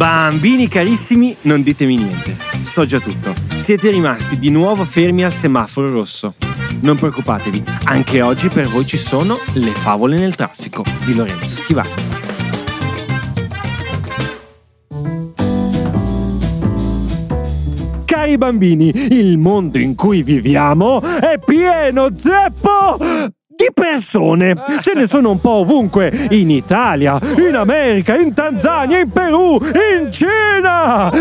Bambini carissimi, non ditemi niente. So già tutto. Siete rimasti di nuovo fermi al semaforo rosso. Non preoccupatevi, anche oggi per voi ci sono le favole nel traffico di Lorenzo Stivali. Cari bambini, il mondo in cui viviamo è pieno zeppo di persone. Ce ne sono un po' ovunque. In Italia, in America, in Tanzania, in Perù, in Cina.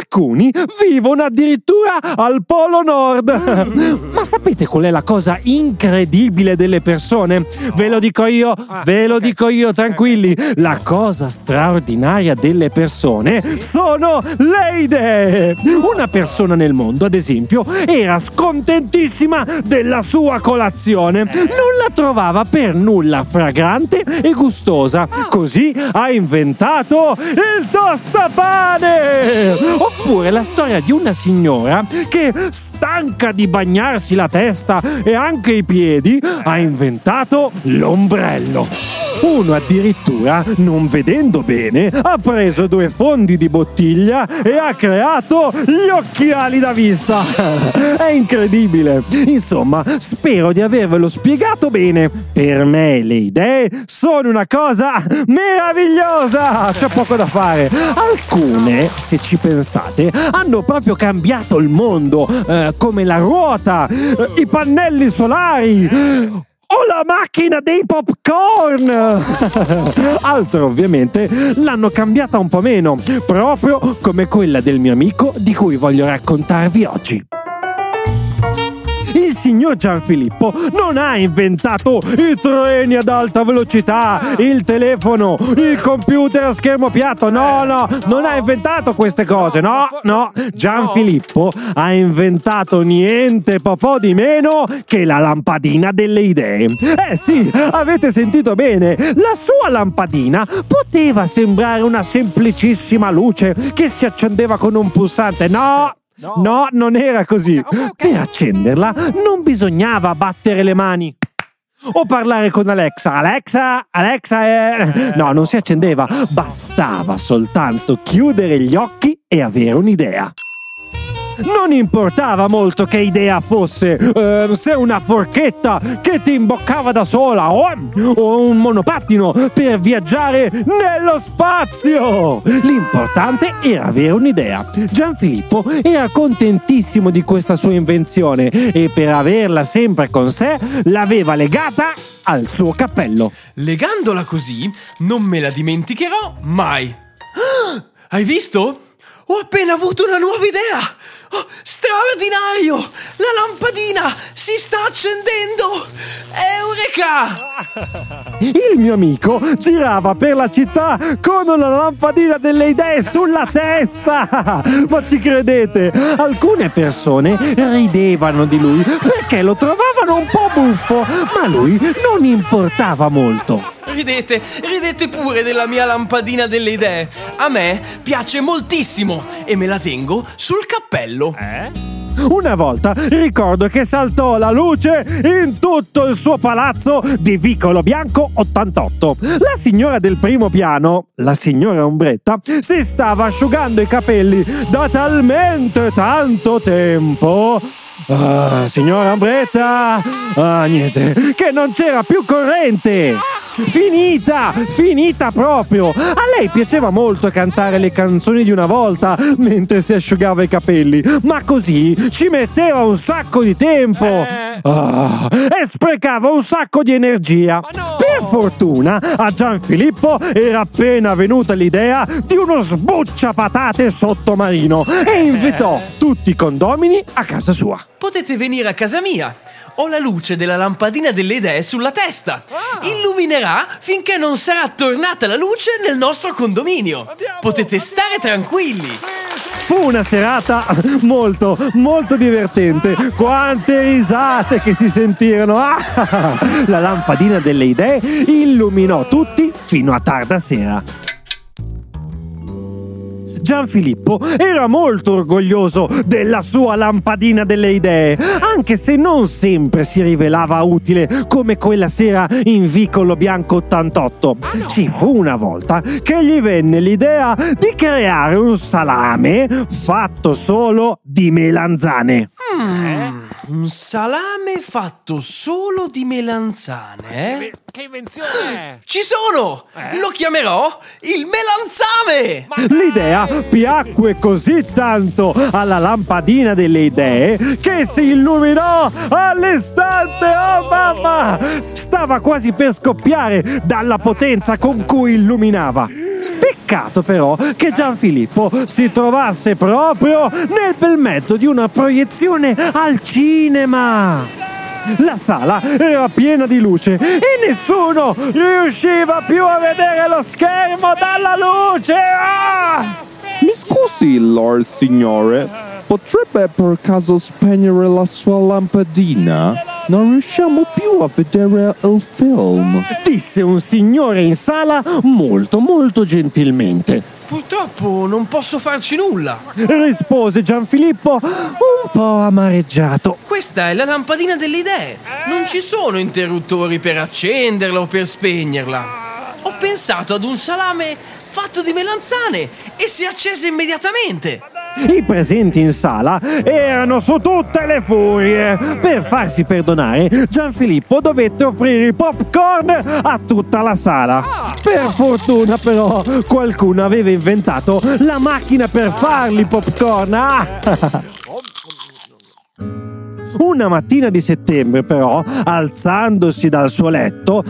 Alcuni vivono addirittura al Polo Nord. Ma sapete qual è la cosa incredibile delle persone? Ve lo dico io, ve lo dico io, tranquilli. La cosa straordinaria delle persone sono le idee. Una persona nel mondo, ad esempio, era scontentissima della sua colazione. Non la trovava per nulla fragrante e gustosa. Così ha inventato il tostapane! Oppure la storia di una signora che, stanca di bagnarsi la testa e anche i piedi, ha inventato l'ombrello. Uno addirittura, non vedendo bene, ha preso due fondi di bottiglia e ha creato gli occhiali da vista. È incredibile. Insomma, spero di avervelo spiegato bene. Per me le idee sono una cosa meravigliosa. C'è poco da fare. Alcune, se ci pensate, hanno proprio cambiato il mondo, eh, come la ruota, eh, i pannelli solari ho la macchina dei popcorn! Altro ovviamente l'hanno cambiata un po' meno, proprio come quella del mio amico di cui voglio raccontarvi oggi il signor Gianfilippo non ha inventato i treni ad alta velocità, il telefono, il computer a schermo piatto. No, no, non ha inventato queste cose. No, no. Gianfilippo ha inventato niente po' di meno che la lampadina delle idee. Eh sì, avete sentito bene. La sua lampadina poteva sembrare una semplicissima luce che si accendeva con un pulsante. No, No, no non era così. Okay. Per accenderla non bisognava battere le mani. O parlare con Alexa. Alexa, Alexa è... No, non si accendeva. Bastava soltanto chiudere gli occhi e avere un'idea. Non importava molto che idea fosse, eh, se una forchetta che ti imboccava da sola o, o un monopattino per viaggiare nello spazio. L'importante era avere un'idea. Gianfilippo era contentissimo di questa sua invenzione e per averla sempre con sé l'aveva legata al suo cappello. Legandola così non me la dimenticherò mai. Hai visto? Ho appena avuto una nuova idea! Oh, straordinario! La lampadina si sta accendendo! Eureka! Il mio amico girava per la città con una lampadina delle idee sulla testa! Ma ci credete? Alcune persone ridevano di lui perché lo trovavano un po' buffo, ma lui non importava molto. Ridete, ridete pure della mia lampadina delle idee. A me piace moltissimo e me la tengo sul cappello. Eh? Una volta ricordo che saltò la luce in tutto il suo palazzo di Vicolo Bianco 88. La signora del primo piano, la signora Ombretta, si stava asciugando i capelli da talmente tanto tempo Ah, signora Ombretta! Ah, niente, che non c'era più corrente! Finita! Finita proprio! A lei piaceva molto cantare le canzoni di una volta mentre si asciugava i capelli, ma così ci metteva un sacco di tempo! Oh, e sprecava un sacco di energia! Per fortuna a Gianfilippo era appena venuta l'idea di uno sbucciapatate sottomarino e invitò tutti i condomini a casa sua. Potete venire a casa mia ho la luce della lampadina delle idee sulla testa. Ah. Illuminerà finché non sarà tornata la luce nel nostro condominio. Andiamo, Potete andiamo. stare tranquilli. Fu una serata molto, molto divertente. Quante risate che si sentirono. Ah, la lampadina delle idee illuminò tutti fino a tarda sera. Gianfilippo era molto orgoglioso della sua lampadina delle idee, anche se non sempre si rivelava utile come quella sera in Vicolo Bianco 88. Ci fu una volta che gli venne l'idea di creare un salame fatto solo di melanzane. Mm, un salame fatto solo di melanzane, eh? Che invenzione! Ci sono! Lo chiamerò il melanzame! L'idea piacque così tanto alla lampadina delle idee che si illuminò all'istante. Oh mamma! Stava quasi per scoppiare dalla potenza con cui illuminava. Peccato però che Gianfilippo si trovasse proprio nel bel mezzo di una proiezione al cinema. La sala era piena di luce e nessuno riusciva più a vedere lo schermo dalla luce. Ah! Mi scusi, Lord Signore, potrebbe per caso spegnere la sua lampadina? Non riusciamo più a vedere il film. Disse un signore in sala molto molto gentilmente. Purtroppo non posso farci nulla. Rispose Gianfilippo un po' amareggiato. Questa è la lampadina delle idee. Non ci sono interruttori per accenderla o per spegnerla. Ho pensato ad un salame fatto di melanzane e si è accesa immediatamente. I presenti in sala erano su tutte le furie. Per farsi perdonare, Gianfilippo dovette offrire i popcorn a tutta la sala. Per fortuna, però, qualcuno aveva inventato la macchina per farli popcorn. Ah! Una mattina di settembre, però, alzandosi dal suo letto,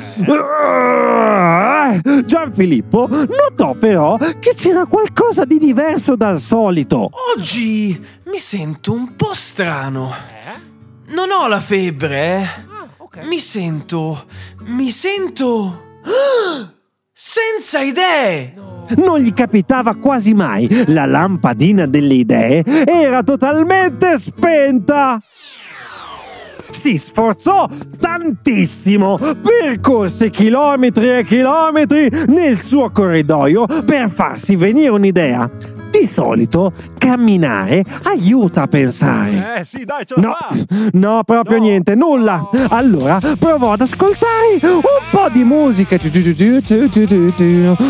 Gianfilippo notò però che c'era qualcosa di diverso dal solito. Oggi mi sento un po' strano. Non ho la febbre, eh. Mi sento. Mi sento. Ah! Senza idee! Non gli capitava quasi mai. La lampadina delle idee era totalmente spenta. Si sforzò tantissimo, percorse chilometri e chilometri nel suo corridoio per farsi venire un'idea. Di solito camminare aiuta a pensare. Eh sì, dai, ce la No, fa! no, proprio No. niente, nulla. Allora provò ad ascoltare un po' di musica.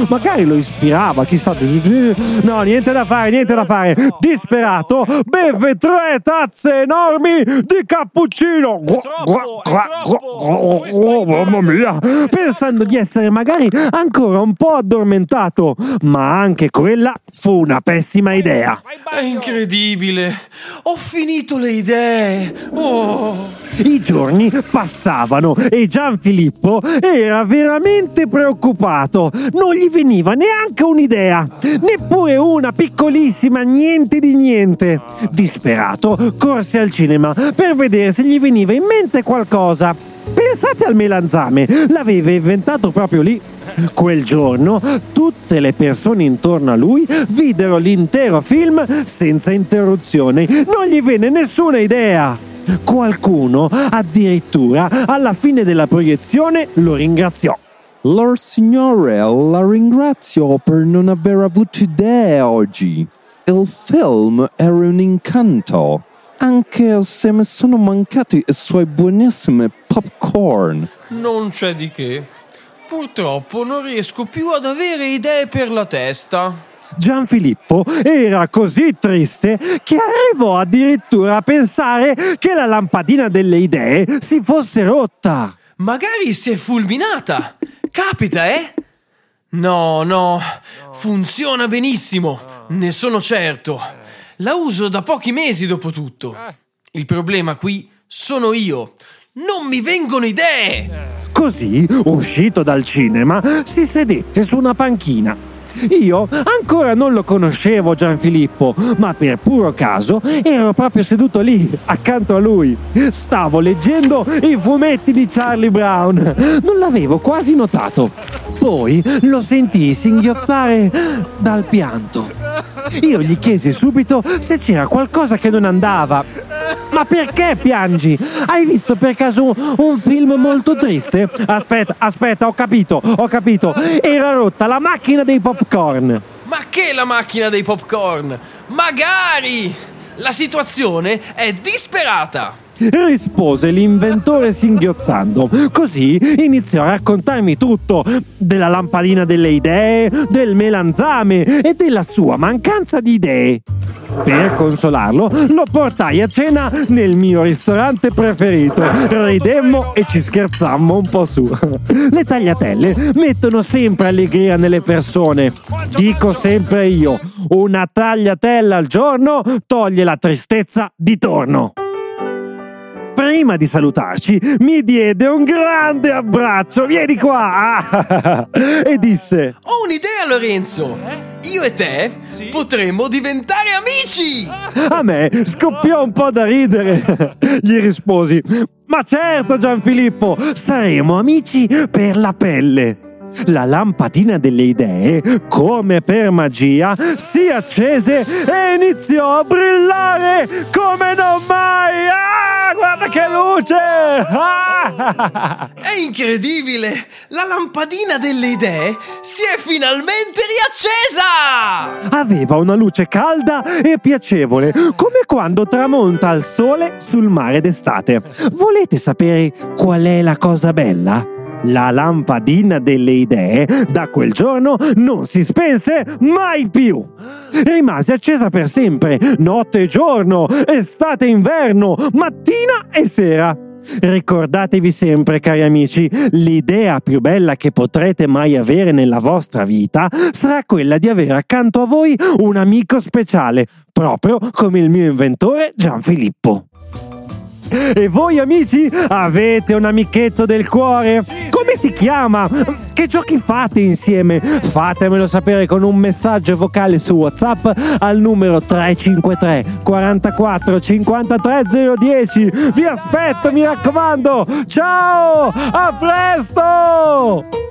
Magari lo ispirava, chissà. No, niente da fare, niente da fare. Disperato, beve tre tazze enormi di cappuccino. troppo, troppo. Oh, mamma mia. Pensando di essere magari ancora un po' addormentato. Ma anche quella fu una pessima idea. È incredibile! Ho finito le idee! Oh! I giorni passavano e Gianfilippo era veramente preoccupato. Non gli veniva neanche un'idea, neppure una piccolissima niente di niente. Disperato, corse al cinema per vedere se gli veniva in mente qualcosa. Pensate al melanzame, l'aveva inventato proprio lì. Quel giorno tutte le persone intorno a lui videro l'intero film senza interruzione. Non gli venne nessuna idea. Qualcuno addirittura alla fine della proiezione lo ringraziò. Lord Signore, la ringrazio per non aver avuto idee oggi. Il film era un incanto, anche se mi sono mancati i suoi buonissimi popcorn. Non c'è di che. Purtroppo non riesco più ad avere idee per la testa. Gianfilippo era così triste che arrivò addirittura a pensare che la lampadina delle idee si fosse rotta. Magari si è fulminata. Capita, eh? No, no, funziona benissimo, ne sono certo. La uso da pochi mesi dopo tutto. Il problema qui sono io. Non mi vengono idee! Così, uscito dal cinema, si sedette su una panchina. Io ancora non lo conoscevo Gianfilippo, ma per puro caso ero proprio seduto lì, accanto a lui. Stavo leggendo i fumetti di Charlie Brown. Non l'avevo quasi notato. Poi lo sentii singhiozzare dal pianto. Io gli chiesi subito se c'era qualcosa che non andava. Ma perché piangi? Hai visto per caso un, un film molto triste? Aspetta, aspetta, ho capito, ho capito. Era rotta la macchina dei popcorn. Ma che la macchina dei popcorn? Magari! La situazione è disperata! rispose l'inventore singhiozzando. Così iniziò a raccontarmi tutto della lampadina delle idee, del melanzame e della sua mancanza di idee. Per consolarlo, lo portai a cena nel mio ristorante preferito. Ridemmo e ci scherzammo un po' su. Le tagliatelle mettono sempre allegria nelle persone. Dico sempre io, una tagliatella al giorno toglie la tristezza di torno prima di salutarci, mi diede un grande abbraccio. Vieni qua! e disse: Ho un'idea, Lorenzo. Io e te potremmo diventare amici. A me scoppiò un po' da ridere. Gli risposi: Ma certo, Gianfilippo, saremo amici per la pelle. La lampadina delle idee, come per magia, si accese e iniziò a brillare come non mai. Ah, guarda che luce! Ah! È incredibile! La lampadina delle idee si è finalmente riaccesa! Aveva una luce calda e piacevole, come quando tramonta il sole sul mare d'estate. Volete sapere qual è la cosa bella? La lampadina delle idee da quel giorno non si spense mai più. Rimase accesa per sempre, notte e giorno, estate e inverno, mattina e sera. Ricordatevi sempre, cari amici, l'idea più bella che potrete mai avere nella vostra vita sarà quella di avere accanto a voi un amico speciale, proprio come il mio inventore Gianfilippo. E voi amici avete un amichetto del cuore? Come si chiama? Che giochi fate insieme? Fatemelo sapere con un messaggio vocale su WhatsApp al numero 353 44 53 010. Vi aspetto, mi raccomando. Ciao! A presto!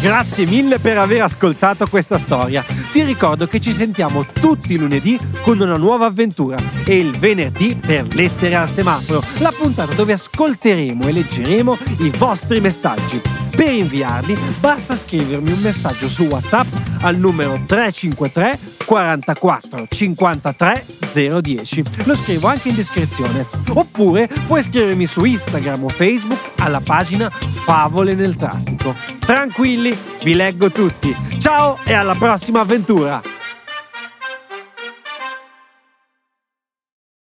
Grazie mille per aver ascoltato questa storia. Ti ricordo che ci sentiamo tutti i lunedì con una nuova avventura e il venerdì per Lettere al semaforo, la puntata dove ascolteremo e leggeremo i vostri messaggi. Per inviarli basta scrivermi un messaggio su WhatsApp al numero 353 44 53 010. Lo scrivo anche in descrizione. Oppure puoi scrivermi su Instagram o Facebook alla pagina Favole nel traffico. Tranquilli, vi leggo tutti. Ciao e alla prossima avventura!